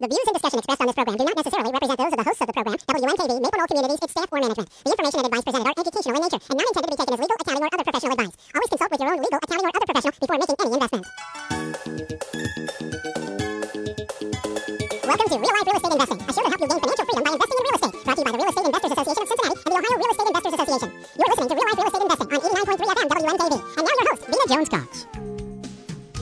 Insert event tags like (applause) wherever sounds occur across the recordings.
The views and discussion expressed on this program do not necessarily represent those of the hosts of the program, WMKV, Maple Knoll Communities, its staff, or management. The information and advice presented are educational in nature and not intended to be taken as legal, accounting, or other professional advice. Always consult with your own legal, accounting, or other professional before making any investments. Welcome to Real Life Real Estate Investing, a show to help you gain financial freedom by investing in real estate. Brought to you by the Real Estate Investors Association of Cincinnati and the Ohio Real Estate Investors Association. You're listening to Real Life Real Estate Investing on 89.3 FM WMKV. And now your host, Vena Jones Cox.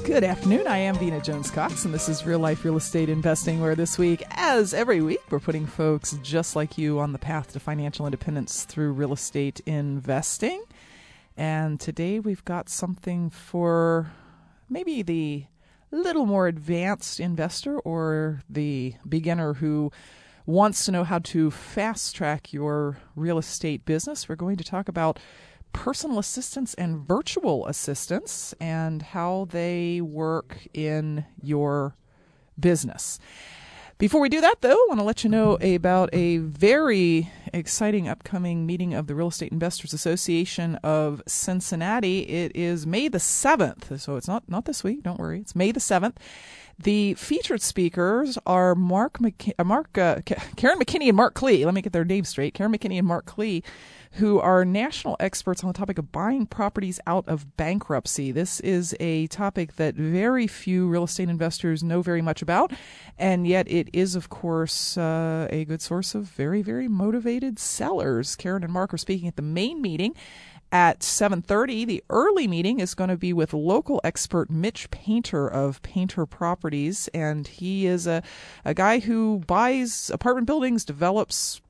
Good afternoon. I am Vena Jones Cox, and this is Real Life Real Estate Investing, where this week, as every week, we're putting folks just like you on the path to financial independence through real estate investing. And today we've got something for maybe the little more advanced investor or the beginner who wants to know how to fast track your real estate business. We're going to talk about personal assistants and virtual assistants and how they work in your business. Before we do that, though, I want to let you know about a very exciting upcoming meeting of the Real Estate Investors Association of Cincinnati. It is May the 7th, so it's not, not this week, don't worry. It's May the 7th. The featured speakers are Mark, McK- uh, Mark uh, Karen McKinney and Mark Klee. Let me get their names straight. Karen McKinney and Mark Klee who are national experts on the topic of buying properties out of bankruptcy. This is a topic that very few real estate investors know very much about, and yet it is, of course, uh, a good source of very, very motivated sellers. Karen and Mark are speaking at the main meeting at 7:30 the early meeting is going to be with local expert Mitch Painter of Painter Properties and he is a a guy who buys apartment buildings develops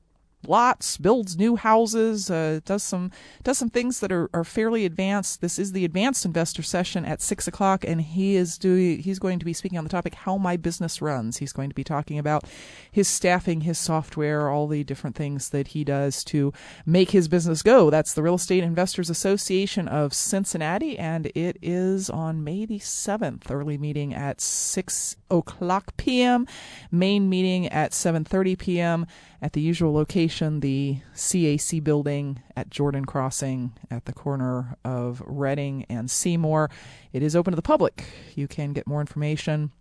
lots, builds new houses, uh, does some does some things that are, are fairly advanced. This is the advanced investor session at six o'clock, and he is doing he's going to be speaking on the topic how my business runs. He's going to be talking about his staffing, his software, all the different things that he does to make his business go. That's the Real Estate Investors Association of Cincinnati, and it is on May the seventh. Early meeting at six o'clock p.m. Main meeting at seven thirty p.m at the usual location, the CAC building at Jordan Crossing at the corner of Reading and Seymour. It is open to the public. You can get more information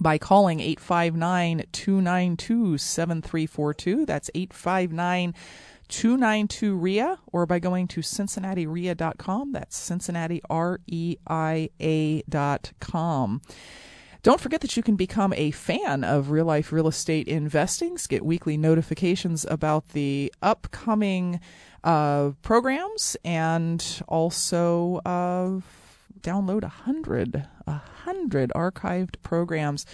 by calling 859 292 7342. That's 859 292 RIA or by going to CincinnatiREIA.com. That's Cincinnati R E I A.com. Don't forget that you can become a fan of real life real estate investing, get weekly notifications about the upcoming uh, programs, and also uh, download a hundred a hundred archived programs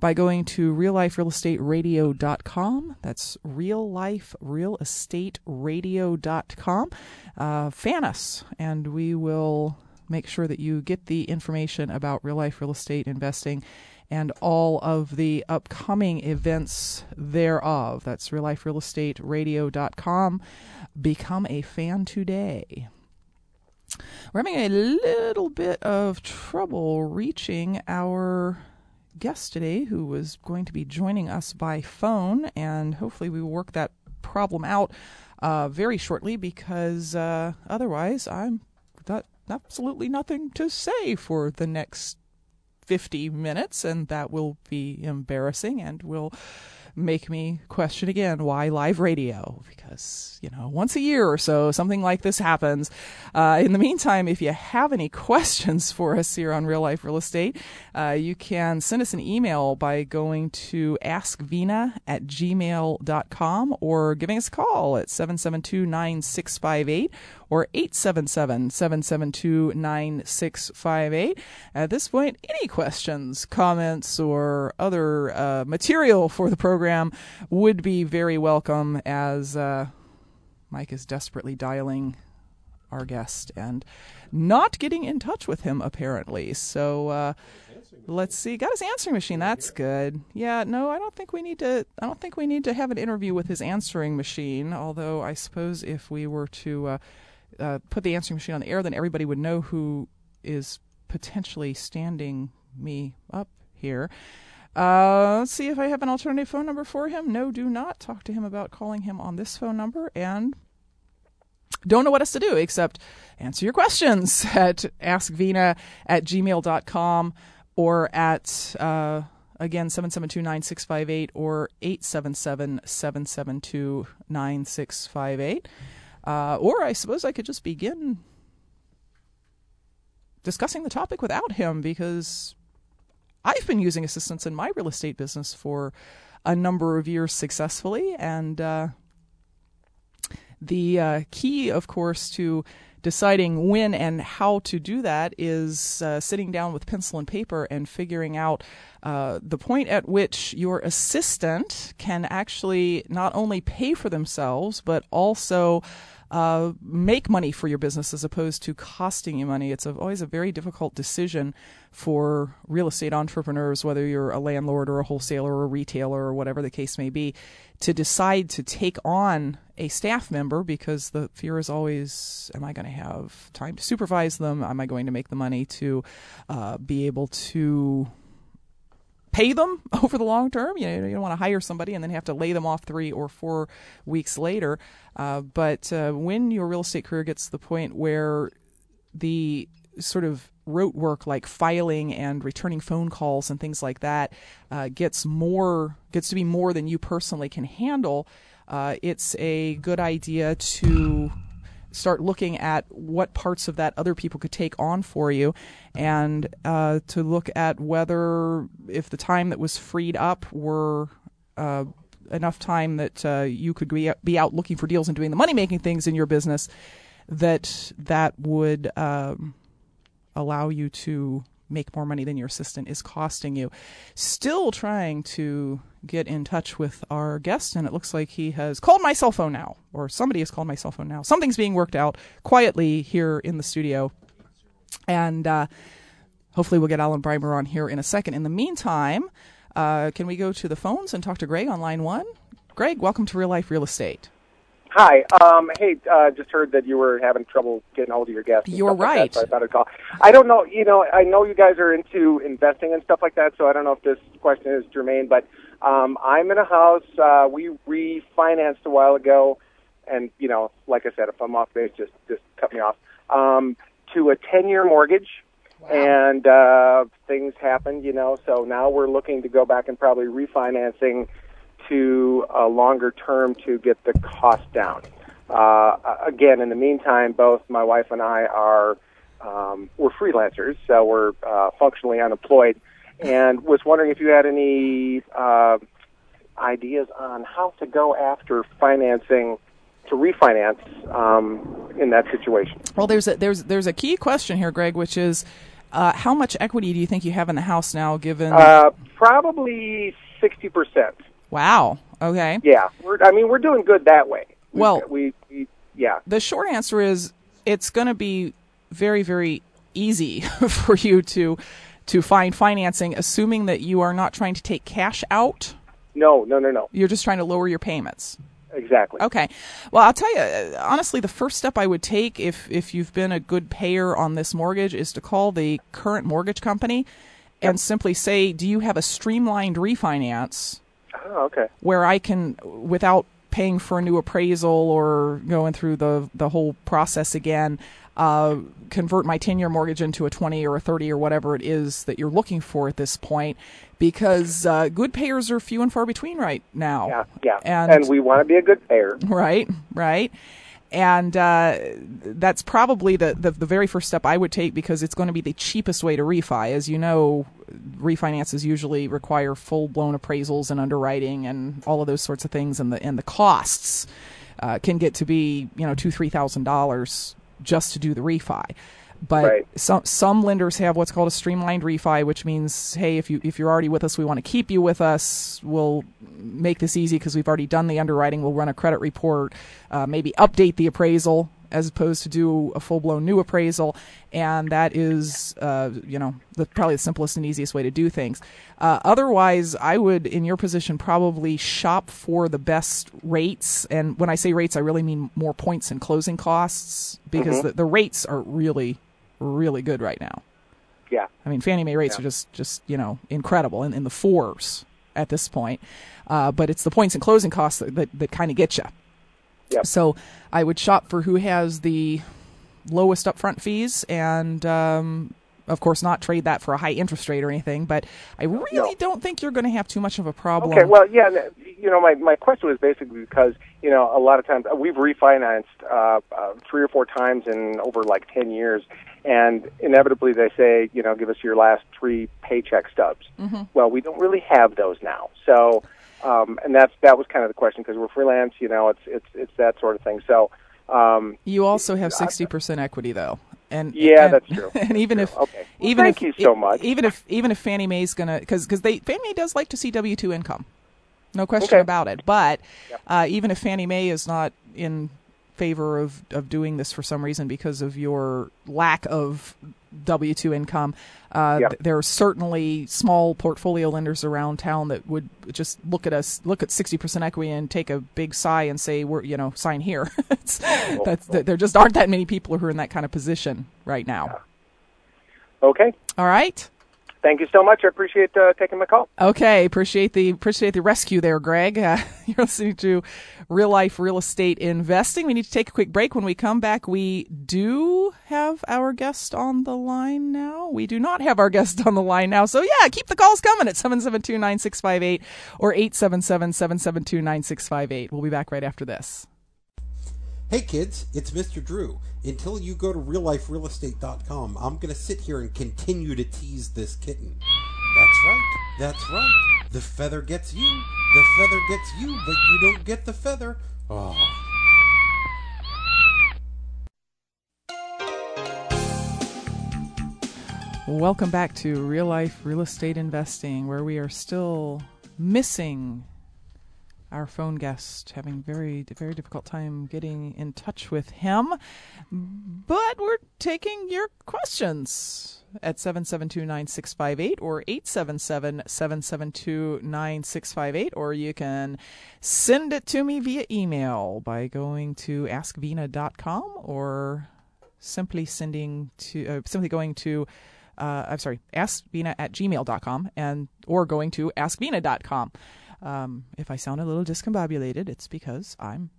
by going to realliferealestateradio.com. That's realliferealestateradio.com. Uh, fan us, and we will make sure that you get the information about real life real estate investing and all of the upcoming events thereof. That's realliferealestateradio.com. Become a fan today. We're having a little bit of trouble reaching our guest today who was going to be joining us by phone, and hopefully we will work that problem out uh, very shortly because uh, otherwise I'm absolutely nothing to say for the next 50 minutes, and that will be embarrassing and will make me question again why live radio? Because you know once a year or so something like this happens. Uh, in the meantime if you have any (laughs) questions for us here on real life real estate uh, you can send us an email by going to askvena at gmail.com or giving us a call at 772-9658 or 877-772-9658 at this point any questions comments or other uh, material for the program program would be very welcome as uh, Mike is desperately dialing our guest and not getting in touch with him apparently. So uh, let's see. Got his answering machine. That's good. Yeah. No, I don't think we need to. I don't think we need to have an interview with his answering machine. Although I suppose if we were to uh, uh, put the answering machine on the air, then everybody would know who is potentially standing me up here. Uh, let's see if I have an alternative phone number for him. No, do not. Talk to him about calling him on this phone number and don't know what else to do except answer your questions (laughs) at askvena at gmail.com or at uh, Again, 772 9658 or 877 772 9658. Uh, or I suppose I could just begin discussing the topic without him because I've been using assistants in my real estate business for a number of years successfully. And uh, the uh, key, of course, to deciding when and how to do that is uh, sitting down with pencil and paper and figuring out uh, the point at which your assistant can actually not only pay for themselves but also uh, make money for your business as opposed to costing you money. It's a, always a very difficult decision for real estate entrepreneurs, whether you're a landlord or a wholesaler or a retailer or whatever the case may be, to decide to take on a staff member because the fear is always am I going to have time to supervise them? Am I going to make the money to uh, be able to pay them (laughs) over the long term. You know, you don't want to hire somebody and then have to lay them off three or four weeks later. Uh, but uh, when your real estate career gets to the point where the sort of rote work like filing and returning phone calls and things like that uh, gets more gets to be more than you personally can handle, uh, it's a good idea to start looking at what parts of that other people could take on for you and uh, to look at whether if the time that was freed up were uh, enough time that uh, you could be, be out looking for deals and doing the money making things in your business that that would um, allow you to make more money than your assistant is costing you. Still trying to get in touch with our guest, and it looks like he has called my cell phone now, or somebody has called my cell phone now. Something's being worked out quietly here in the studio. And uh, hopefully, we'll get Alan Breimer on here in a second. In the meantime, uh, can we go to the phones and talk to Greg on line one? Greg, welcome to Real Life Real Estate. Hi. Um, hey, uh, just heard that you were having trouble getting hold of your guests. You're right. Like that, so I thought I'd call. I don't know. You know, I know you guys are into investing and stuff like that, so I don't know if this question is germane. But um, I'm in a house. Uh, we refinanced a while ago, and you know, like I said, if I'm off base, just just cut me off. Um, to a 10-year mortgage, wow. and uh, things happened. You know, so now we're looking to go back and probably refinancing to a longer term to get the cost down. Uh, again, in the meantime, both my wife and I are um, we're freelancers, so we're uh, functionally unemployed, and was wondering if you had any uh, ideas on how to go after financing to refinance um, in that situation. Well, there's a there's there's a key question here, Greg, which is uh, how much equity do you think you have in the house now? Given uh, probably sixty percent. Wow. Okay. Yeah. We're, I mean, we're doing good that way. We, well, we, we, yeah. The short answer is it's going to be very, very easy (laughs) for you to to find financing, assuming that you are not trying to take cash out. No, no, no, no. You're just trying to lower your payments. Exactly. Okay. Well, I'll tell you uh, honestly, the first step I would take if if you've been a good payer on this mortgage is to call the current mortgage company and yep. simply say, "Do you have a streamlined refinance?" Oh, okay. Where I can, without paying for a new appraisal or going through the the whole process again, uh, convert my 10 year mortgage into a 20 or a 30 or whatever it is that you're looking for at this point because uh, good payers are few and far between right now. Yeah, yeah. And, and we want to be a good payer. Right, right and uh, that's probably the, the, the very first step I would take because it's going to be the cheapest way to refi. As you know, refinances usually require full blown appraisals and underwriting and all of those sorts of things, and the and the costs uh, can get to be you know two three thousand dollars just to do the refi. But right. some some lenders have what's called a streamlined refi, which means, hey, if you if you're already with us, we want to keep you with us. We'll make this easy because we've already done the underwriting. We'll run a credit report, uh, maybe update the appraisal as opposed to do a full blown new appraisal, and that is, uh, you know, the, probably the simplest and easiest way to do things. Uh, otherwise, I would, in your position, probably shop for the best rates, and when I say rates, I really mean more points and closing costs because mm-hmm. the, the rates are really really good right now. Yeah. I mean, Fannie Mae rates yeah. are just, just you know, incredible in, in the fours at this point. Uh, but it's the points and closing costs that, that, that kind of get you. Yep. So I would shop for who has the lowest upfront fees and um, of course, not trade that for a high interest rate or anything. But I really No. don't think you're going to have too much of a problem. Okay, well, yeah, you know, my my question was basically because you know a lot of times uh, we've refinanced uh, uh, three or four times in over like ten years, and inevitably they say, you know, give us your last three paycheck stubs. Mm-hmm. Well, we don't really have those now, so um, and that's that was kind of the question because we're freelance, you know, it's it's it's that sort of thing. So. Um, You also have sixty percent equity, though, and Yeah, and- that's true. (laughs) And even That's if. Okay. Well, even thank if you so much. even if even if Fannie Mae's gonna because because they Fannie Mae does like to see W two income, no question Okay. about it. But uh, even if Fannie Mae is not in favor of of doing this for some reason because of your lack of W two income, uh, Yeah. th- there are certainly small portfolio lenders around town that would just look at us, look at sixty percent equity, and take a big sigh and say, "We're you know sign here." It's- (laughs) that's there just aren't that many people who are in that kind of position right now. okay, All right. Thank you so much. I appreciate uh, taking my call. Okay, appreciate the appreciate the rescue there, Greg. Uh, (laughs) you're listening to Real Life Real Estate Investing. We need to take a quick break. When we come back, we do have our guest on the line now. We do not have our guest on the line now. So yeah, keep the calls coming at 772-9658 or 877-772-9658. We'll be back right after this. Hey kids, it's Mr. Drew. Until you go to realliferealestate.com, I'm going to sit here and continue to tease this kitten. That's right. That's right. The feather gets you. The feather gets you, but you don't get the feather. Oh. Welcome back to Real Life Real Estate Investing, where we are still missing our phone guest, having very very difficult time getting in touch with him. But we're taking your questions at 772-9658 or 877-772-9658 or you can send it to me via email by going to askvena.com or simply sending to uh, simply going to uh, I'm sorry, askvena at gmail.com and or going to askvena.com. Um, if I sound a little discombobulated, it's because I'm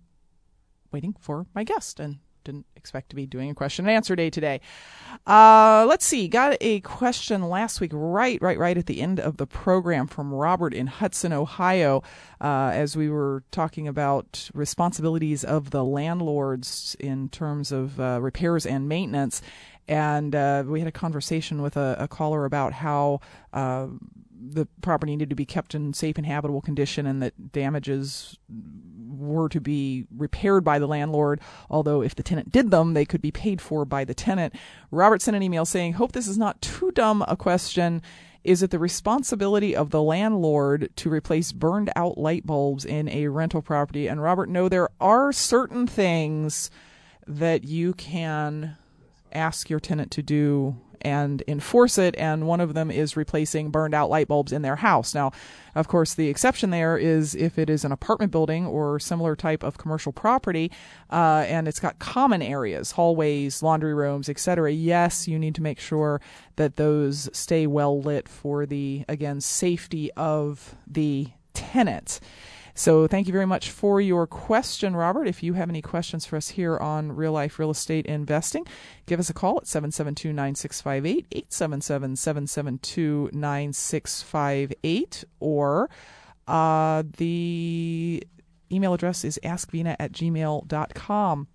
waiting for my guest and didn't expect to be doing a question and answer day today. Uh, let's see. Got a question last week, right, right, right at the end of the program from Robert in Hudson, Ohio, uh, as we were talking about responsibilities of the landlords in terms of uh, repairs and maintenance. And uh, we had a conversation with a, a caller about how uh, the property needed to be kept in safe and habitable condition and that damages were to be repaired by the landlord, although if the tenant did them, they could be paid for by the tenant. Robert sent an email saying, Hope this is not too dumb a question. Is it the responsibility of the landlord to replace burned out light bulbs in a rental property? And Robert, no, there are certain things that you can ask your tenant to do and enforce it, and one of them is replacing burned out light bulbs in their house. Now, of course, the exception there is if it is an apartment building or similar type of commercial property, uh, and it's got common areas, hallways, laundry rooms, etc. Yes, you need to make sure that those stay well lit for the again safety of the tenant. So thank you very much for your question, Robert. If you have any questions for us here on Real Life Real Estate Investing, give us a call at 772-9658, 877-772-9658, or uh, the email address is askvena at gmail.com.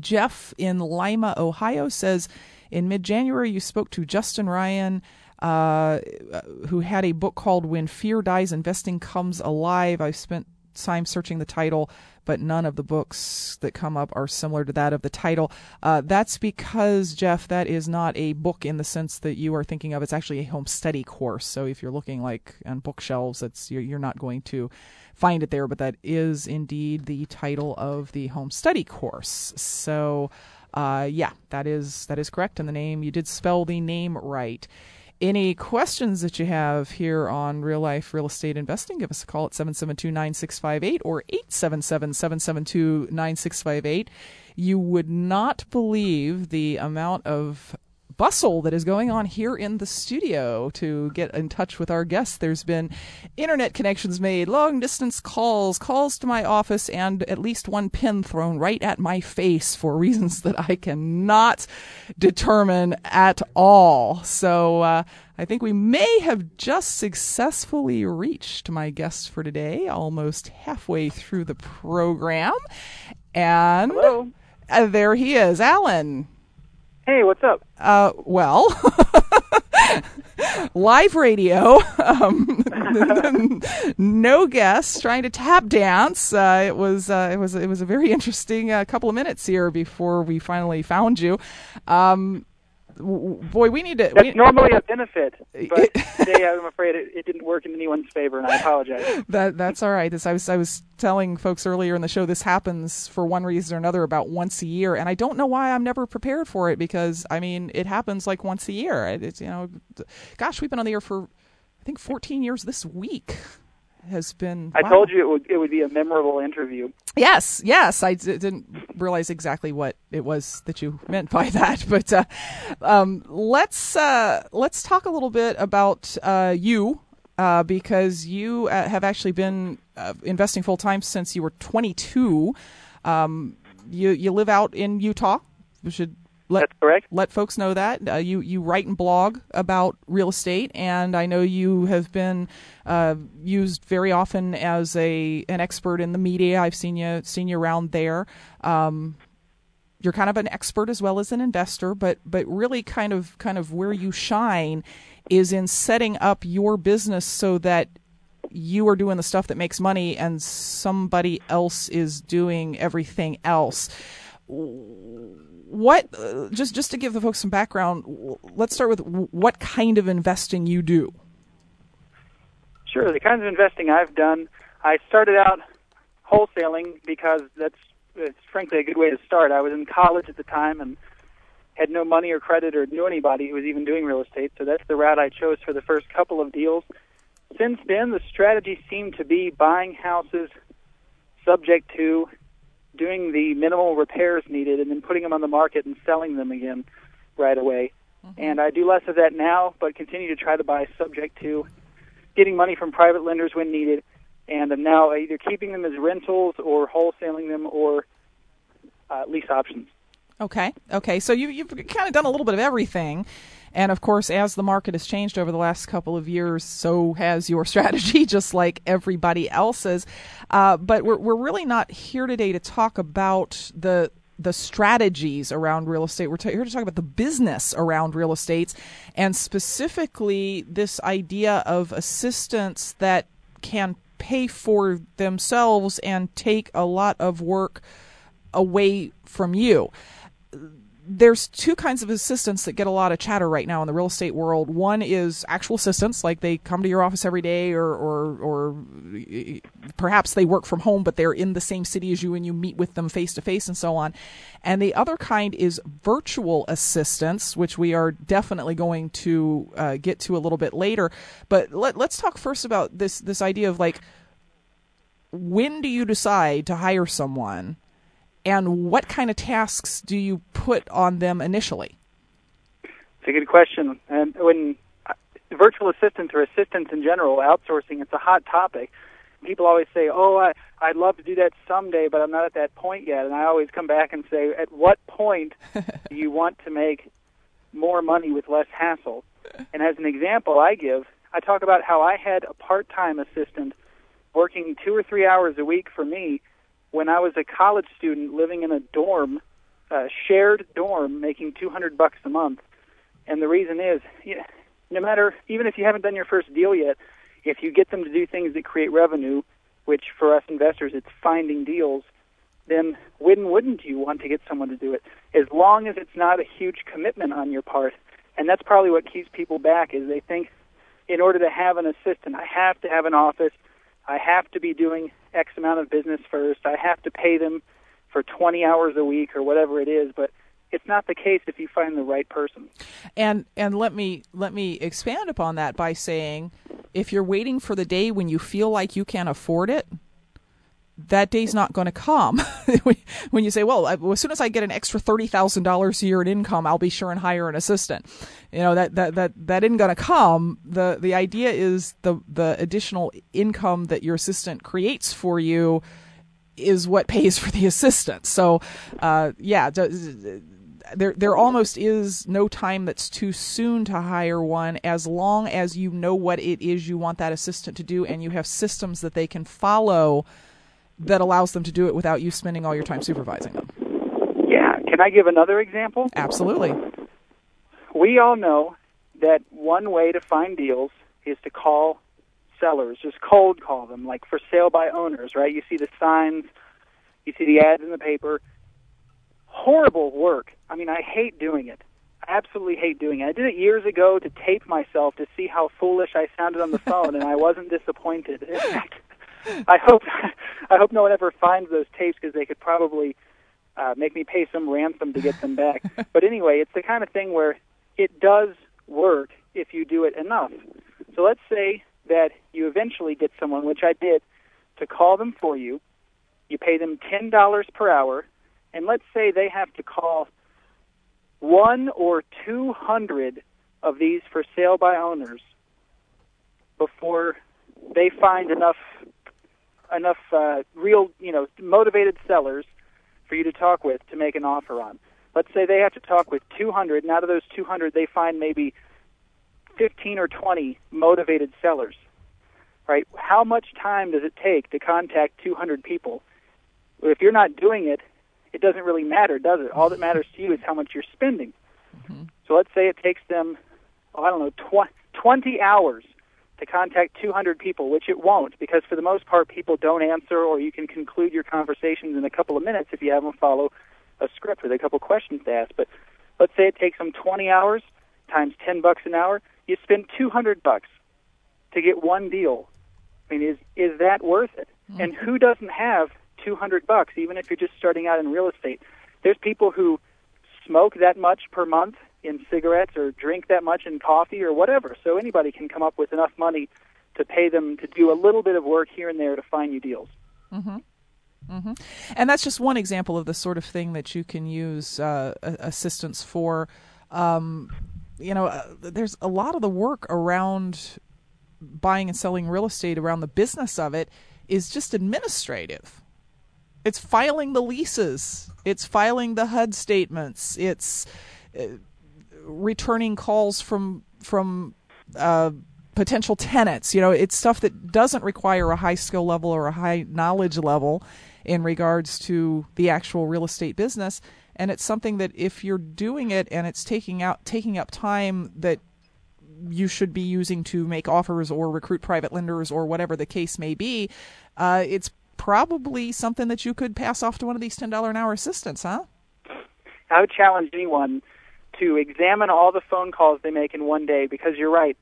Jeff in Lima, Ohio says, in mid-January you spoke to Justin Ryan uh, who had a book called When Fear Dies, Investing Comes Alive. I've spent time searching the title, but none of the books that come up are similar to that of the title. Uh, that's because, Jeff, that is not a book in the sense that you are thinking of. It's actually a home study course. So if you're looking like on bookshelves, it's you're, you're not going to find it there, but that is indeed the title of the home study course. So, uh, yeah, that is that is correct, and the name you did spell the name right any questions that you have here on real life real estate investing, give us a call at 772 9658 or 877 772 9658. You would not believe the amount of bustle that is going on here in the studio to get in touch with our guests. There's been internet connections made, long distance calls, calls to my office, and at least one pin thrown right at my face for (laughs) reasons that I cannot determine at all. So uh, I think we may have just successfully reached my guest for today, almost halfway through the program. And uh, there he is, Alan. Hey, what's up? Uh, well, (laughs) live radio, um, (laughs) no guests, trying to tap dance. Uh, it was uh, it was it was a very interesting uh, couple of minutes here before we finally found you. Um, boy, we need to. That's we, (laughs) normally a benefit, but (laughs) today I'm afraid it, it, didn't work in anyone's favor, and I apologize. That that's all right. This, I was I was telling folks earlier in the show this happens for one reason or another about once a year, and I don't know why I'm never prepared for it because I mean it happens like once a year. It's you know, gosh, we've been on the air for I think 14 years this week (laughs) has been. I wow. told you it would it would be a memorable interview. Yes, yes. I d- didn't realize exactly what it was that you meant by (laughs) that, but uh, um, let's uh, let's talk a little bit about uh, you uh, because you uh, have actually been uh, investing full time since you were 22. Um, you you live out in Utah. We should let That's correct. let folks know that uh, you you write and blog about real estate, and I know you have been uh, used very often as a an expert in the media. I've seen you seen you around there. Um, you're kind of an expert as well as an investor, but but really kind of kind of where you shine is in setting up your business so that you are doing the stuff that makes money and somebody else is doing everything else what uh, just just to give the folks some background let's start with what kind of investing you do Sure. The kinds of investing I've done, I started out wholesaling because that's it's frankly a good way to start. I was in college at the time and had no money or credit or knew anybody who was even doing real estate, so that's the route I chose for the first couple of deals. Since then, the strategy seemed to be buying houses subject to doing the minimal repairs needed and then putting them on the market and selling them again right away. And I do less of that now, but continue to try to buy subject to getting money from private lenders when needed. And I'm now either keeping them as rentals or wholesaling them or uh, lease options. okay okay so you, you've kind of done a little bit of everything and of course as the market has changed over the last couple of years so has your (laughs) strategy just like everybody else's uh, but we're, we're really not here today to talk about the the strategies around real estate. We're t- here to talk about the business around real estate and specifically this idea of assistants that can pay for themselves and take a lot of work away from you there's two kinds of assistants that get a lot of chatter right now in the real estate world. One is actual assistants, like they come to your office every day, or, or, or perhaps they work from home, but they're in the same city as you and you meet with them face to face and so on. And the other kind is virtual assistants, which we are definitely going to uh, get to a little bit later. But let, let's talk first about this this idea of like when do you decide to hire someone and what kind of tasks do you put on them initially? It's a good question. And when uh, virtual assistants or assistants in general, outsourcing, it's a hot topic. People always say, "Oh, I, I'd love to do that someday, but I'm not at that point yet." And I always come back and say, "At what point (laughs) do you want to make more money with less hassle?" And as an example, I give, I talk about how I had a part-time assistant working two or three hours a week for me when I was a college student living in a dorm, uh, shared dorm, making 200 bucks a month. And the reason is, no matter even if you haven't done your first deal yet, if you get them to do things that create revenue, which for us investors it's finding deals, then when wouldn't you want to get someone to do it? As long as it's not a huge commitment on your part. And that's probably what keeps people back is they think in order to have an assistant, I have to have an office, I have to be doing X amount of business first, I have to pay them for 20 hours a week or whatever it is, but it's not the case if you find the right person. And and let me let me expand upon that by saying if you're waiting for the day when you feel like you can't afford it, that day's not going to come. (laughs) when you say, well, as soon as I get an extra $30,000 a year in income, I'll be sure and hire an assistant. You know, that, that, that, that isn't going to come. The, the idea is the, the additional income that your assistant creates for you is what pays for the assistant. So, uh, yeah, there there almost is no time that's too soon to hire one as long as you know what it is you want that assistant to do and you have systems that they can follow that allows them to do it without you spending all your time supervising them. Yeah, can I give another example? Absolutely. We all know that one way to find deals is to call sellers, just cold call them, like for sale by owners, right? You see the signs, you see the ads in the paper. Horrible work. I mean, I hate doing it. I absolutely hate doing it. I did it years ago to tape myself to see how foolish I sounded on the phone, and I wasn't disappointed. In fact, I hope (laughs) I hope no one ever finds those tapes because they could probably uh, make me pay some ransom to get them back. (laughs) but anyway, it's the kind of thing where it does work if you do it enough. So let's say that you eventually get someone, which I did, to call them for you. You pay them ten dollars per hour, and let's say they have to call one or two hundred of these for sale by owners before they find enough enough uh, real, you know, motivated sellers for you to talk with to make an offer on. Let's say they have to talk with 200, and out of those 200, they find maybe 15 or 20 motivated sellers. Right? How much time does it take to contact 200 people? If you're not doing it, it doesn't really matter, does it? All that matters to you is how much you're spending. Mm-hmm. So let's say it takes them, oh, I don't know, tw- 20 hours to contact 200 people, which it won't, because for the most part, people don't answer, or you can conclude your conversations in a couple of minutes if you have them follow a script with a couple questions to ask. But let's say it takes them 20 hours times 10 bucks an hour, you spend 200 bucks to get one deal. I mean, is is that worth it? Mm-hmm. And who doesn't have 200 bucks, even if you're just starting out in real estate? There's people who smoke that much per month in cigarettes or drink that much in coffee or whatever. So anybody can come up with enough money to pay them to do a little bit of work here and there to find you deals. Mm-hmm. Mm-hmm. And that's just one example of the sort of thing that you can use uh, assistance for. Um, you know, uh, there's a lot of the work around buying and selling real estate, around the business of it, is just administrative. It's filing the leases. It's filing the HUD statements. It's uh, returning calls from from uh, potential tenants. You know, it's stuff that doesn't require a high skill level or a high knowledge level in regards to the actual real estate business. And it's something that if you're doing it and it's taking out taking up time that you should be using to make offers or recruit private lenders or whatever the case may be, uh, it's probably something that you could pass off to one of these ten dollar an hour assistants, huh? I would challenge anyone to examine all the phone calls they make in one day because you're right.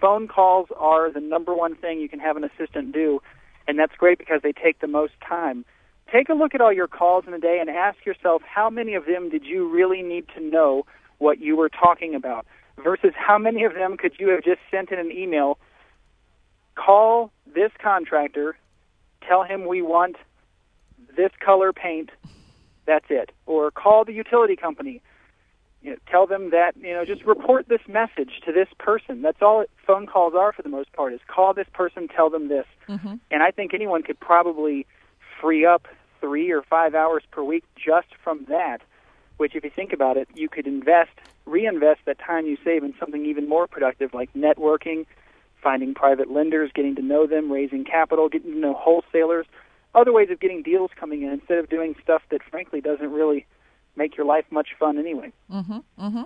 Phone calls are the number one thing you can have an assistant do, and that's great because they take the most time. Take a look at all your calls in a day and ask yourself how many of them did you really need to know what you were talking about versus how many of them could you have just sent in an email call this contractor tell him we want this color paint that's it or call the utility company you know, tell them that you know just report this message to this person. That's all phone calls are for the most part. Is call this person, tell them this, mm-hmm. and I think anyone could probably free up three or five hours per week just from that. Which, if you think about it, you could invest, reinvest that time you save in something even more productive, like networking, finding private lenders, getting to know them, raising capital, getting to know wholesalers, other ways of getting deals coming in instead of doing stuff that frankly doesn't really make your life much fun anyway. Mm-hmm, mm-hmm.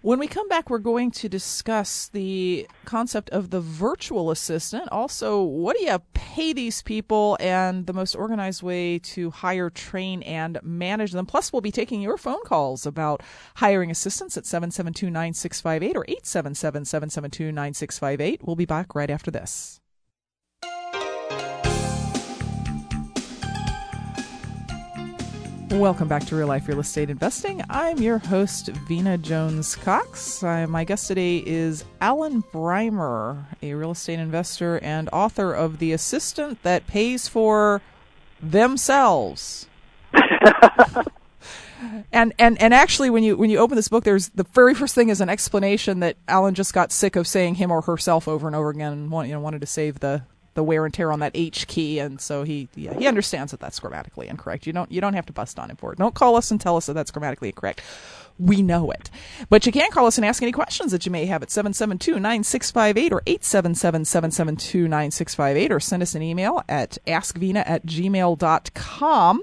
When we come back, we're going to discuss the concept of the virtual assistant. Also, what do you pay these people and the most organized way to hire, train, and manage them. Plus, we'll be taking your phone calls about hiring assistants at 772 9658 or 877 772 9658. We'll be back right after this. Welcome back to Real Life Real Estate Investing. I'm your host, Vena Jones Cox. Uh, my guest today is Alan Breimer, a real estate investor and author of The Assistant That Pays for themselves. (laughs) and and and actually when you when you open this book there's the very first thing is an explanation that Alan just got sick of saying him or herself over and over again and want, you know wanted to save the the wear and tear on that H key and so he yeah, he understands that that's grammatically incorrect. You don't you don't have to bust on him for it. Don't call us and tell us that that's grammatically incorrect. We know it. But you can call us and ask any questions that you may have at 772-9658 or 877-772-9658 or send us an email at askvena at gmail.com.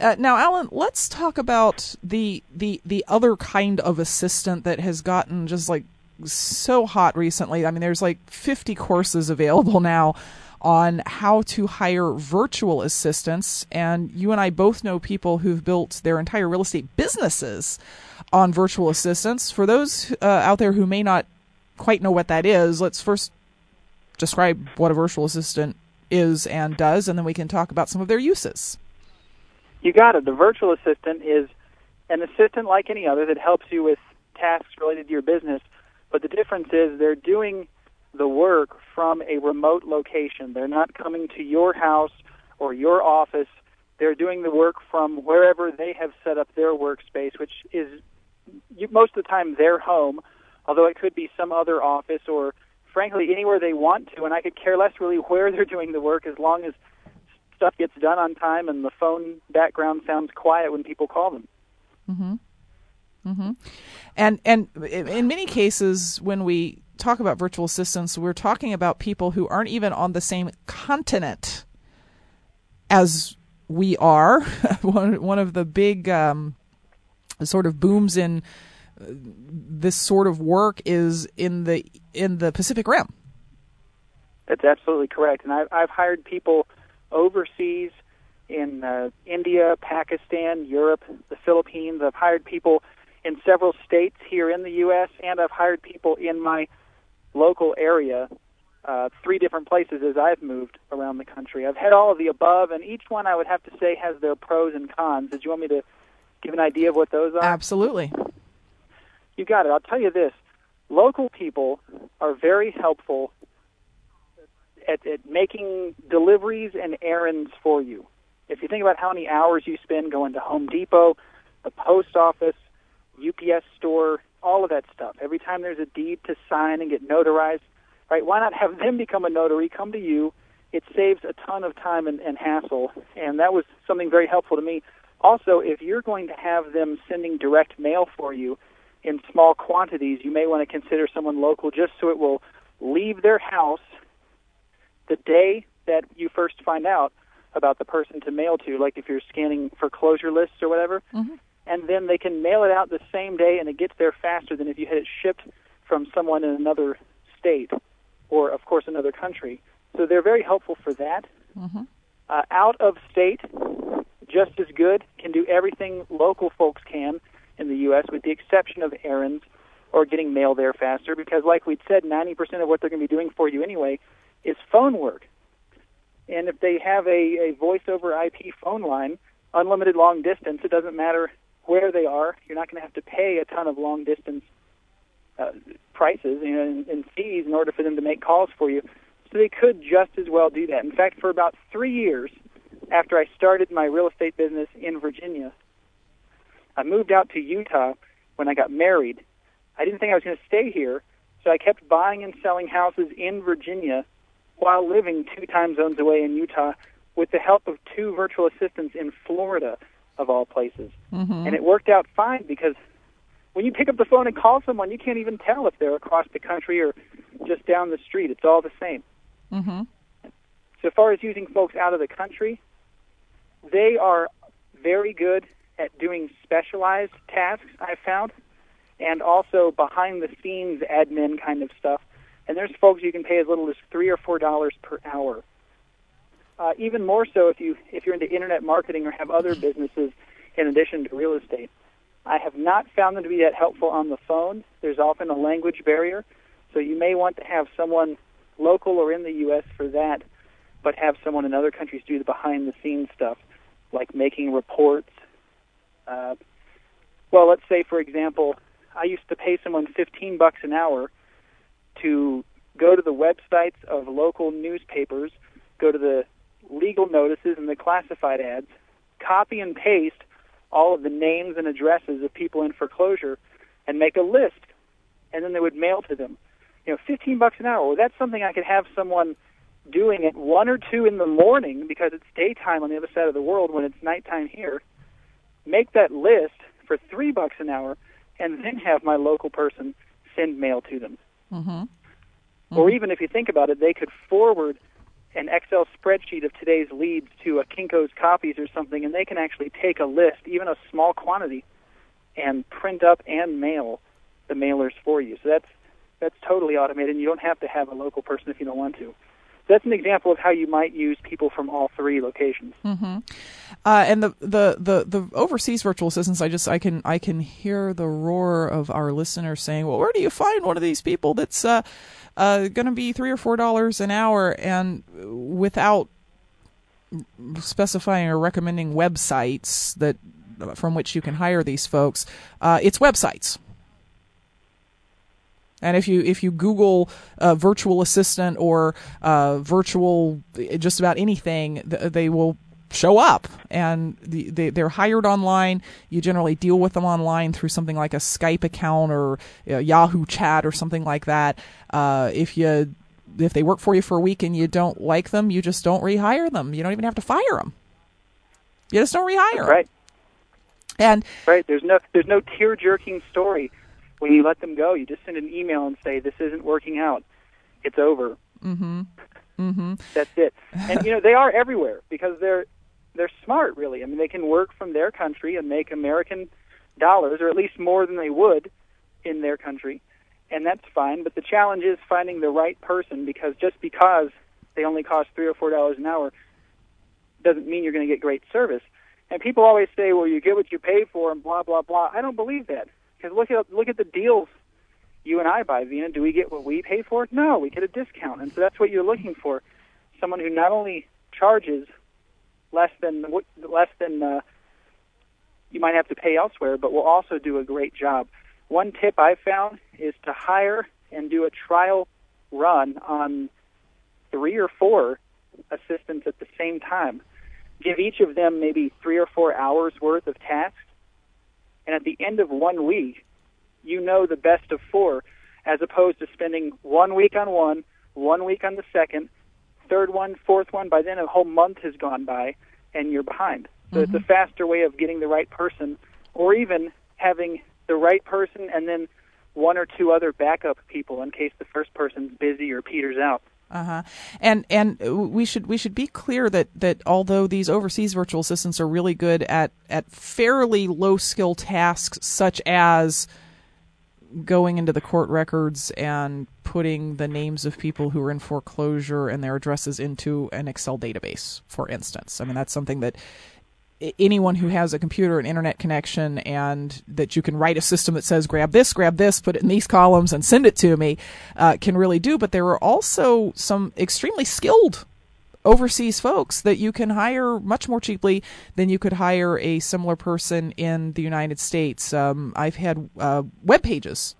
Uh, now, Alan, let's talk about the the the other kind of assistant that has gotten just like so hot recently. I mean, there's like 50 courses available now on how to hire virtual assistants, and you and I both know people who've built their entire real estate businesses on virtual assistants. For those uh, out there who may not quite know what that is, let's first describe what a virtual assistant is and does, and then we can talk about some of their uses. You got it. The virtual assistant is an assistant like any other that helps you with tasks related to your business, but the difference is they're doing the work from a remote location. They're not coming to your house or your office. They're doing the work from wherever they have set up their workspace, which is most of the time their home, although it could be some other office or frankly anywhere they want to and I could care less really where (laughs) they're doing the work as long as stuff gets done on time and the phone background sounds quiet when people call them. Mm-hmm. Mm-hmm. And and in many cases when we talk about virtual assistants, we're talking about people who aren't even on the same continent as we are. (laughs) one one of the big um, sort of booms in uh, this sort of work is in the in the Pacific Rim. That's absolutely correct, and I've I've hired people overseas in uh, India, Pakistan, Europe, the Philippines. I've hired people in several states here in the U.S., and I've hired people in my local area, uh, three different places as I've moved around the country. I've had all of the above, and each one I would have to say has their pros and cons. Did you want me to give an idea of what those are? Absolutely. You got it. I'll tell you this local people are very helpful at, at making deliveries and errands for you. If you think about how many hours you spend going to Home Depot, the post office, UPS store, all of that stuff. Every time there's a deed to sign and get notarized, right? Why not have (laughs) them become a notary, come to you? It saves a ton of time and, and hassle, and that was something very helpful to me. Also, if you're going to have them sending direct mail for you in small quantities, you may want to consider someone local just so it will leave their house the day that you first find out about the person to mail to, like if you're scanning foreclosure lists or whatever. Mm-hmm. And then they can mail it out the same day, and it gets there faster than if you had it shipped from someone in another state or, of course, another country. So they're very helpful for that. Mm-hmm. Uh, out of state, just as good, can do everything local folks can in the U.S., with the exception of errands or getting mail there faster, because, like we'd said, 90% of what they're going to be doing for you anyway is phone work. And if they have a, a voice over IP phone line, unlimited long distance, it doesn't matter where they are. You're not going to have to pay a ton of long distance uh, prices and, and fees in order for them to make calls for you. So they could just as well do that. In fact, for about three years after I started my real estate business in Virginia, I moved out to Utah when I got married. I didn't think I was going to stay here, so I kept buying and selling houses in Virginia while living two time zones away in Utah with the help of two virtual assistants in Florida, of all places. Mm-hmm. And it worked out fine because when you pick up the phone and call someone, you can't even tell if they're across the country or just down the street. It's all the same. Mm-hmm. So far as using folks out of the country, they are very good at doing specialized tasks, I've found, and also behind the scenes admin kind of stuff. And there's folks you can pay as little as three or four dollars per hour. Uh, even more so if you if you're into internet marketing or have other businesses in addition to real estate. I have not found them to be that helpful on the phone. There's often a language barrier, so you may want to have someone local or in the U.S. for that, but have someone in other countries do the behind the scenes stuff, like making reports. Uh, well, let's say, for example, I used to pay someone 15 bucks an hour to go to the websites of local newspapers, go to the legal notices and the classified ads, copy and paste all of the names and addresses of people in foreclosure, and make a list, and then they would mail to them. You know, 15 bucks an hour. Well, that's something I could have someone doing at one or two in the morning because it's daytime on the other side of the world when it's nighttime here. Make that list for three bucks an hour, and then have my local person send mail to them. Mm-hmm. Mm-hmm. Or even if you think about it, they could forward an Excel spreadsheet of today's leads to a Kinko's copies or something, and they can actually take a list, even a small quantity, and print up and mail the mailers for you. So that's that's totally automated, and you don't have to have a local person if you don't want to that's an example of how you might use people from all three locations. Mm-hmm. Uh, and the, the, the, the overseas virtual assistants, I just I can I can hear the roar of our listeners saying, "Well, where do you find one of these people that's uh, uh, going to be three or four dollars an hour?" And without specifying or recommending websites that from which you can hire these folks, uh, it's websites. And if you if you Google uh, virtual assistant or uh, virtual just about anything, they will show up. And the, they, they're hired online. You generally deal with them online through something like a skype account or yahoo chat or something like that. Uh, if you if they work for you for a week and you don't like them you just don't rehire them. You don't even have to fire them you just don't rehire right them. and right. There's no there's no tear jerking story when you let them go, you just send an email and say, "This isn't working out. It's over." Mm-hmm. Mm-hmm. That's it. And you know they are everywhere because they're they're smart, really. I mean, they can work from their country and make American dollars, or at least more than they would in their country, and that's fine. But the challenge is finding the right person because just because they only cost three or four dollars an hour doesn't mean you're going to get great service. And people always say, "Well, you get what you pay for," and blah blah blah. I don't believe that. Because look at look at the deals you and I buy, Vena. Do we get what we pay for? No, we get a discount, and so that's what you're looking for. Someone who not only charges less than less than uh, you might have to pay elsewhere, but will also do a great job. One tip I found is to hire and do a trial run on three or four assistants at the same time. Give each of them maybe three or four hours worth of tasks and at the end of one week, you know the best of four, as opposed to spending one week on one, one week on the second, third one, fourth one. By then, a whole month has gone by, and you're behind. So mm-hmm. it's a mm-hmm. faster way of getting the right person, or even having the right person and then one or two other backup people in case the first person's busy or peters out. Uh-huh. And and we should we should be clear that that although these overseas virtual assistants are really good at at fairly low skill tasks such as going into the court records and putting the names of people who are in foreclosure and their addresses into an Excel database, for instance. I mean, that's something that anyone who has a computer and internet connection and that you can write a system that says grab this grab this put it in these columns and send it to me uh, can really do. But there are also some extremely skilled overseas folks that you can hire much more cheaply than you could hire a similar person in the united states. Um, i've had uh, web pages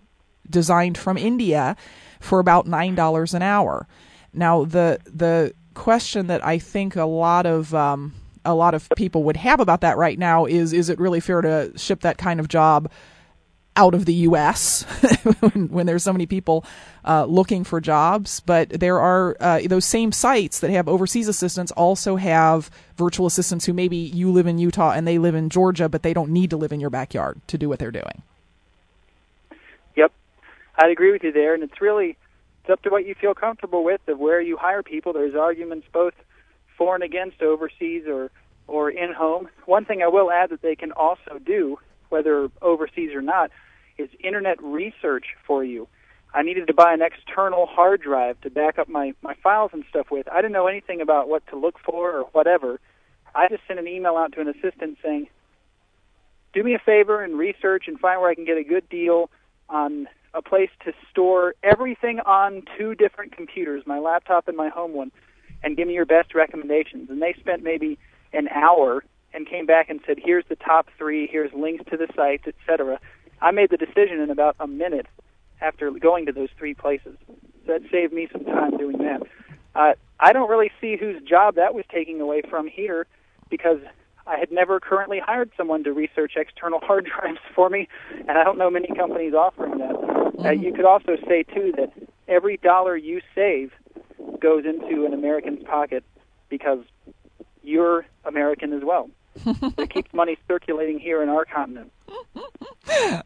designed from india for about nine dollars an hour. Now the the question that i think a lot of um, a lot of people would have about that right now is is it really fair to ship that kind of job out of the U.S. (laughs) when, when, there's so many people uh, looking for jobs. But there are uh, those same sites that have overseas assistants also have virtual assistants who maybe you live in Utah and they live in Georgia, but they don't need to live in your backyard to do what they're doing. Yep, I'd agree with you there, and it's really it's up to what you feel comfortable with of where you hire people. There's arguments both for and against overseas or or in home. One thing I will add that they can also do, whether overseas or not, is internet research for you. I needed to buy an external hard drive to back up my, my files and stuff with. I didn't know anything about what to look for or whatever. I just sent an email out to an assistant saying, do me a favor and research and find where I can get a good deal on a place to store everything on two different computers, my laptop and my home one and give me your best recommendations. And they spent maybe an hour and came back and said, here's the top three, here's links to the sites, etc. I made the decision in about a minute after going to those three places. So that saved me some time doing that. Uh, I don't really see whose job that was taking away from here because I had never currently hired someone to research external hard (laughs) drives for me, and I don't know many companies offering that. Uh, you could also say, too, that every dollar you save goes into an American's pocket because you're American as well. (laughs) it keeps money circulating here in our continent.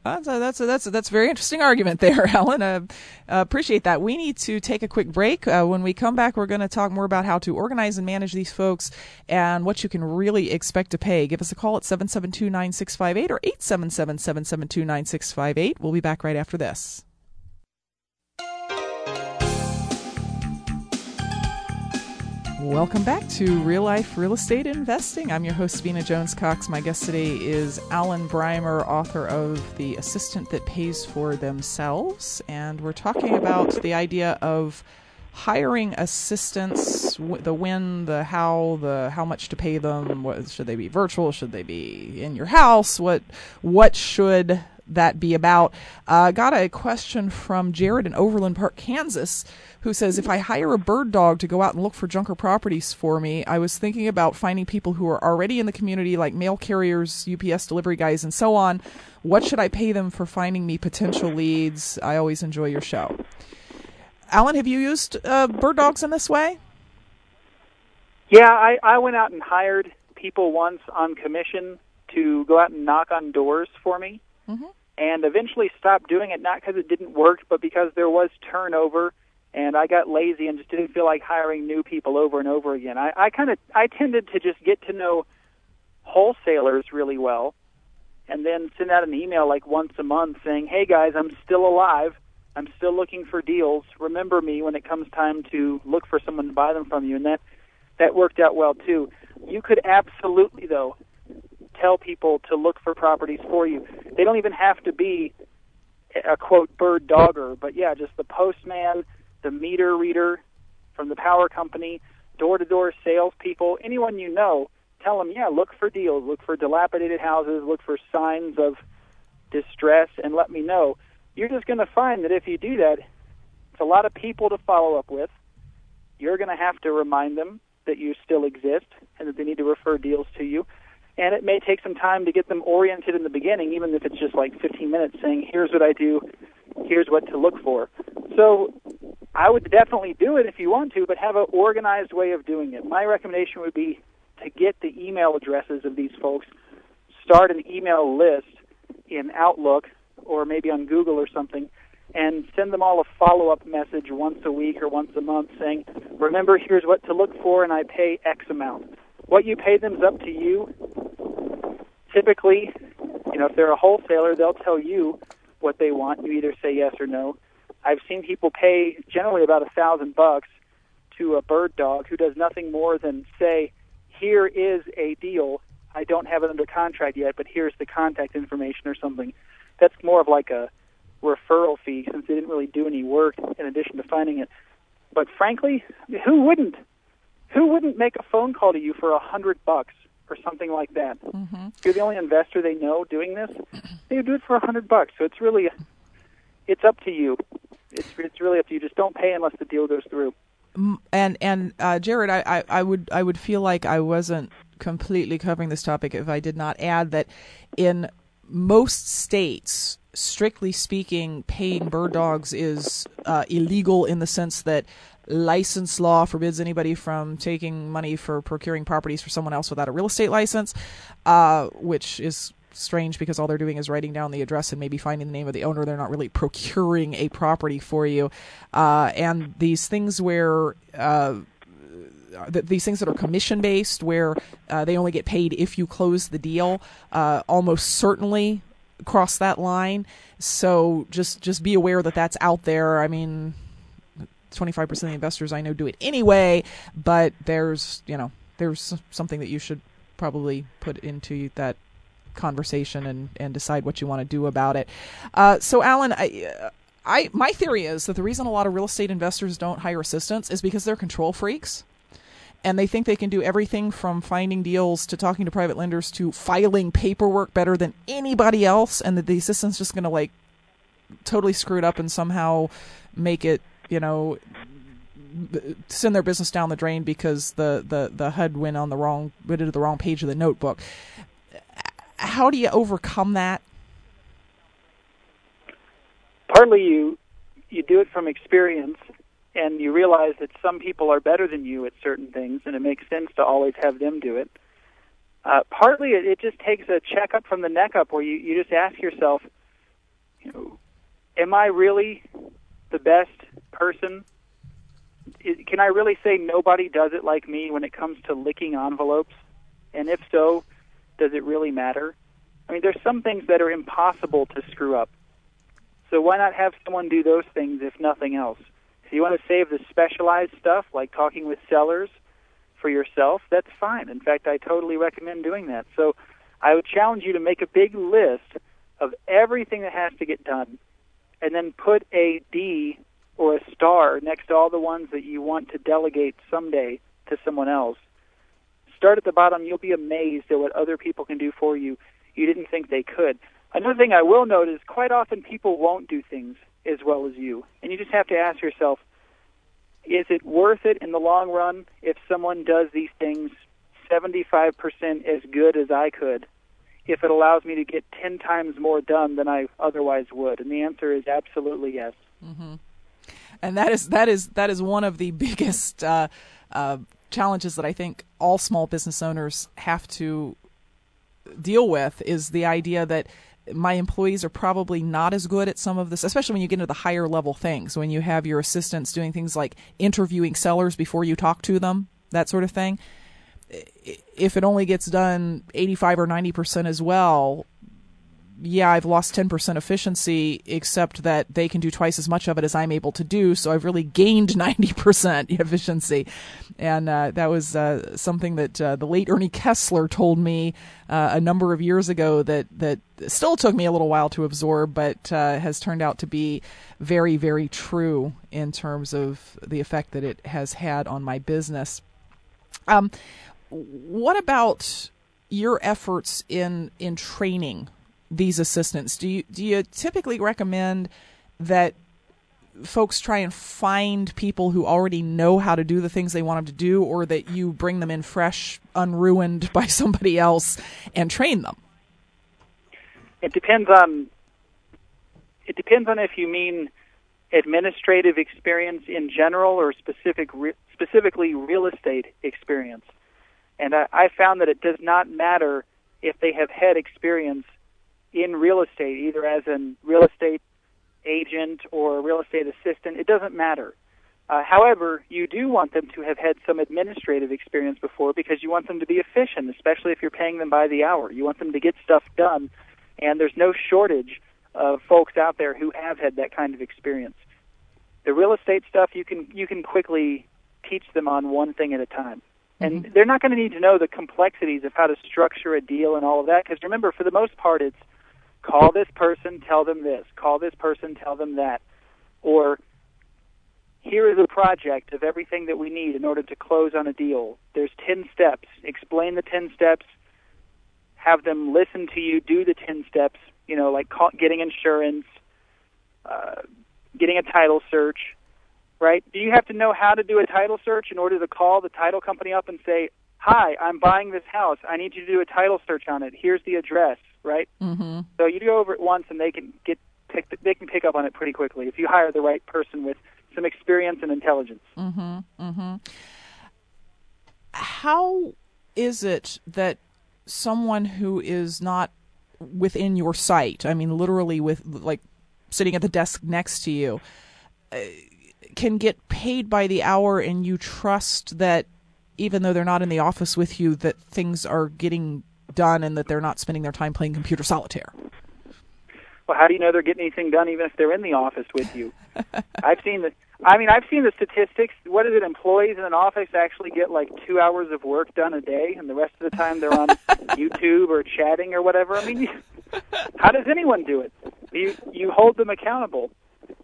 That's a, that's a, that's a, that's a very interesting argument there, (laughs) Alan. Uh, uh, appreciate that. We need to take a quick break. Uh, when we come back, we're going to talk more about how to organize and manage these folks and what you can really expect to pay. Give us a call at 772-9658 or 877-772-9658. We'll be back right after this. Welcome back to Real Life Real Estate Investing. I'm your host, Vena Jones Cox. My guest today is Alan Breimer, author of The Assistant That Pays for Themselves. And we're talking about the idea of hiring assistants the when the how the how much to pay them what should they be virtual should they be in your house what what should that be about uh, got a question from jared in overland park kansas who says if I hire a bird dog to go out and look for junker properties for me, I was thinking about finding people who are already in the community, like mail carriers, UPS delivery guys, and so on. What should I pay them for finding me potential leads? I always enjoy your show. Alan, have you used uh, bird dogs in this way? Yeah, I, I went out and hired people once on commission to go out and knock on doors for me, mm-hmm. And eventually stopped doing it not because it didn't work, but because there was turnover and I got lazy and just didn't feel like hiring new people over and over again. I, I kind of I tended to just get to know wholesalers really well, and then send out an email like once a month saying, "Hey guys, I'm still alive. I'm still looking for deals. Remember me when it comes time to look for someone to buy them from you." And that that worked out well too. You could absolutely though tell people to look for properties for you. They don't even have to be a quote bird dogger, but yeah, just the postman the meter reader from the power company, door to door salespeople, anyone you know, tell them, yeah, look for deals, look for dilapidated houses, look for signs of distress, and let me know. You're just going to find that if you do that, it's a lot of people to follow up with. You're going to have to remind them that you still exist and that they need to refer deals to you. And it may take some time to get them oriented in the beginning, even if it's just like 15 minutes saying, here's what I do, here's what to look for. So I would definitely do it if you want to, but have an organized way of doing it. My recommendation would be to get the email addresses of these folks, start an email list in Outlook or maybe on Google or something, and send them all a follow up message once a week or once a month saying, Remember, here's what to look for, and I pay X amount. What you pay them is up to you. Typically, you know, if they're a wholesaler, they'll tell you what they want. You either say yes or no. I've seen people pay generally about a thousand bucks to a bird dog who does nothing more than say, "Here is a deal. I don't have it under contract yet, but here's the contact information or something." That's more of like a referral fee since they didn't really do any work in addition to finding it. But frankly, who wouldn't? Who wouldn't make a phone call to you for a hundred bucks or something like that? Mm-hmm. If you're the only investor they know doing this, they do it for a hundred bucks. So it's really, it's up to you it's it's really up to you. Just don't pay unless the deal goes through. And and uh, Jared, I, I, I would I would feel like I wasn't completely covering this topic if I did not add that in most states, strictly speaking, paying bird dogs is uh, illegal in the sense that license law forbids anybody from taking money for procuring properties for someone else without a real estate license, uh, which is strange because all they're doing is writing down the address and maybe finding the name of the owner. They're not really (laughs) procuring a property for you. Uh, and these things where uh, these things that are commission based, where uh, they only get paid if you close the deal, uh, almost certainly cross that line. So just just be aware that that's out there. I mean. 25% of the investors I know do it anyway, but there's, you know, there's something that you should probably put into that conversation and, and decide what you want to do about it. Uh, so, Alan, I, I my theory is that the reason a lot of real estate investors don't hire assistants is because they're control freaks. And they think they can do everything from finding deals to talking to private lenders to filing paperwork better than anybody else, and that the assistant's just going to like totally screw it up and somehow make it, you know, send their business down the drain because the, the, the HUD went on the wrong went into the wrong page of the notebook. How do you overcome that? Partly you you do it from experience and you realize that some people are better than you at certain things and it makes sense to always have them do it. Uh, partly it, it just takes a checkup from the neck up where you, you just ask yourself, you know, am I really the best person? Can I really say nobody does it like me when it comes to licking envelopes? And if so, does it really matter? I mean, there's some things that are impossible to screw up. So why not have someone do those things if nothing else? If you want to save the specialized stuff like talking with sellers for yourself, that's fine. In fact, I totally recommend doing that. So I would challenge you to make a big list of everything that has to get done and then put a D or a star next to all the ones that you want to delegate someday to someone else. Start at the bottom. You'll be amazed at what other people can do for you you didn't think they could. Another thing I will note is quite often people won't do things as well as you. And you just have to ask yourself, is it worth it in the long run if someone does these things 75% as good as I could if it allows me to get 10 times more done than I otherwise would? And the answer is absolutely yes. Mm-hmm. And that is that is that is one of the (laughs) biggest uh, uh, challenges that I think all small business owners have to deal with is the idea that my employees are probably not as good at some of this, especially when you get into the higher level things, when you have your assistants doing things like interviewing sellers before you talk to them, that sort of thing. If it only gets done 85 or 90% as well, yeah, I've lost 10% efficiency, except that they can do twice as much of it as I'm able to do. So I've really gained (laughs) 90% efficiency. And uh, that was uh, something that uh, the late Ernie Kessler told me uh, a number of years ago that, that still took me a little while to absorb, but uh, has turned out to be very, very true in terms of the effect that it has had on my business. Um, what about your efforts in in training these assistants? Do you do you typically recommend that folks try and find people who already know how to do the things they want them to do, or that you bring them in fresh, unruined (laughs) by somebody else, and train them? It depends on. It depends on if you mean administrative experience in general or specific re, specifically real estate experience. And I, I found that it does not matter if they have had experience in real estate, either as a real estate agent or a real estate assistant. It doesn't matter. Uh, however, you do want them to have had some administrative experience before because you want them to be efficient, especially if you're paying them by the hour. You want them to get stuff done, and there's no shortage of folks out there who have had that kind of experience. The real estate stuff you can you can quickly teach them on one thing at a time. And mm-hmm. they're not going to need to know the complexities of how to structure a deal and all of that because remember for the most part it's Call this person, tell them this. Call this person, tell them that. Or here is a project of everything that we need in order to close on a deal. There's 10 steps. Explain the 10 steps. Have them listen to you, do the 10 steps, you know, like call, getting insurance, uh, getting a title search, right? Do you have to know how to do a title search in order to call the title company up and say, Hi, I'm buying this house. I need you to do a title search on it. Here's the address right? Mm-hmm. So you go over it once, and they can get pick, they can pick up on it pretty quickly if you hire the right person with some experience and intelligence. Mm-hmm. Mm-hmm. How is it that someone who is not within your sight, I mean, literally with like sitting at the desk next to you, uh, can get paid by the hour, and you trust that even though they're not in the office with you, that things are getting done and that they're not spending their time playing computer solitaire. Well, how do you know they're getting anything done even if they're in the office with you? (laughs) I've seen the I mean, I've seen the statistics. What is it? Employees in an office actually get like two hours of work done a day, and the rest of the time they're on (laughs) YouTube or chatting or whatever. I mean, (laughs) how does anyone do it? You you hold them accountable,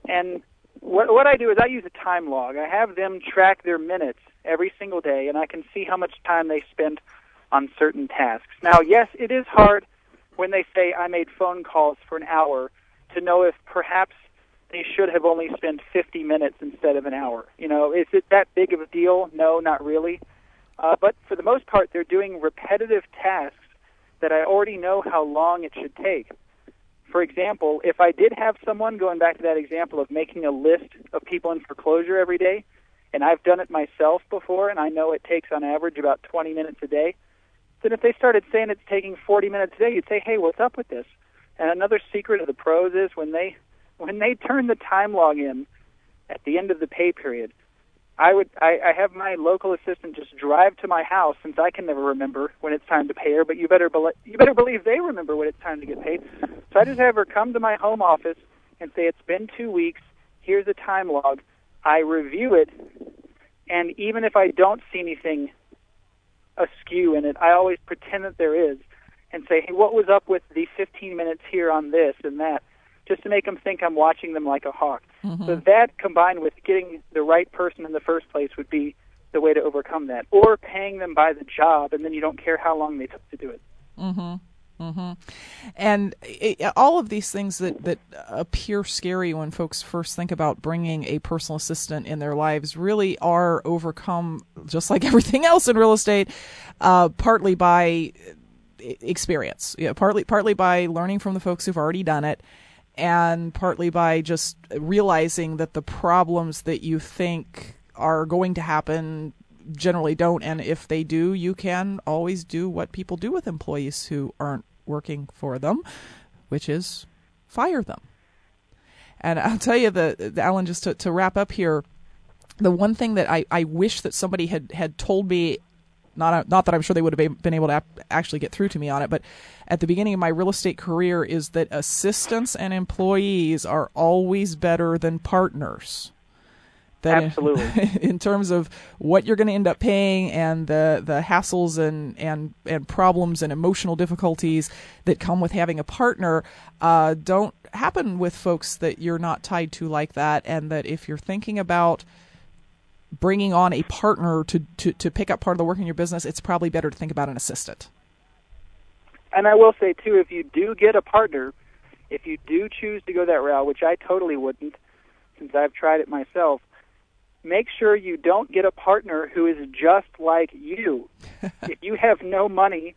and what what I do is I use a time log. I have them track their minutes every single day, and I can see how much time they spent on certain tasks. Now, yes, it is hard when they say I made phone calls for an hour to know if perhaps they should have only spent 50 minutes instead of an hour. You know, is it that big of a deal? No, not really. Uh, but for the most part, they're doing repetitive tasks that I already know how long it should take. For example, if I did have someone, going back to that example of making a list of people in foreclosure every day, and I've done it myself before, and I know it takes on average about 20 minutes a day, then if they started saying it's taking 40 minutes a day, you'd say, hey, what's up with this? And another secret of the pros is when they when they turn the time log in at the end of the pay period, I would I, I have my local assistant just drive to my house since I can never remember when it's time to pay her, but you better be- you better believe they remember when it's time to get paid. So I just have her come to my home office and say it's been 2 weeks, here's a time log. I review it and even if I don't see anything askew in it, I always pretend that there is and say, "Hey, what was up with the 15 minutes here on this and that?" Just to make them think I'm watching them like a hawk. Mm-hmm. So that combined with getting the right person in the first place would be the way to overcome that, or paying them by the job, and then you don't care how long they took to do it. Mm-hmm. Mm-hmm. And it, all of these things that, that appear scary when folks first think about bringing a personal assistant in their lives really are overcome, just like (laughs) everything else in real estate, uh, partly by experience, yeah, partly partly by learning from the folks who've already done it, and partly by just realizing that the problems that you think are going to happen generally don't and if they do you can always do what people do with employees who aren't working for them which is fire them. And i'll tell you the, the alan just to, to wrap up here the one thing that I, I wish that somebody had, had told me not not that I'm sure they would have been able to actually get through to me on it, but at the beginning of my real estate career is that assistants and employees are always better than partners. That Absolutely. In, (laughs) in terms of what you're going to end up paying and the the hassles and and and problems and emotional difficulties that come with having a partner, uh, don't happen with folks that you're not tied to like that, and that if you're thinking about bringing on a partner to, to, to pick up part of the work in your business, it's probably better to think about an assistant. And I will say, too, if you do get a partner, if you do choose to go that route, which I totally wouldn't, since I've tried it myself, make sure you don't get a partner who is just like you. (laughs) if you have no money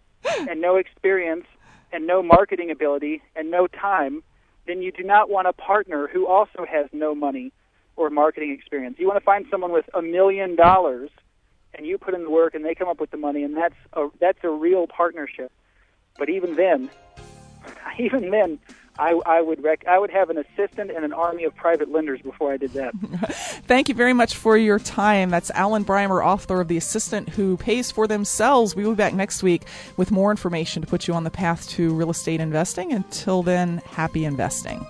and no experience and no marketing ability and no time, then you do not want a partner who also has no money or marketing experience. You want to find someone with a million dollars and you put in the work and they come up with the money and that's a that's a real partnership. But even then, (laughs) even then, I, I would rec- I would have an assistant and an army of private lenders before I did that. (laughs) Thank you very much for your time. That's Alan Breimer, author of The Assistant Who Pays for Themselves. We will be back next week with more information to put you on the path to real estate investing. Until then, happy investing.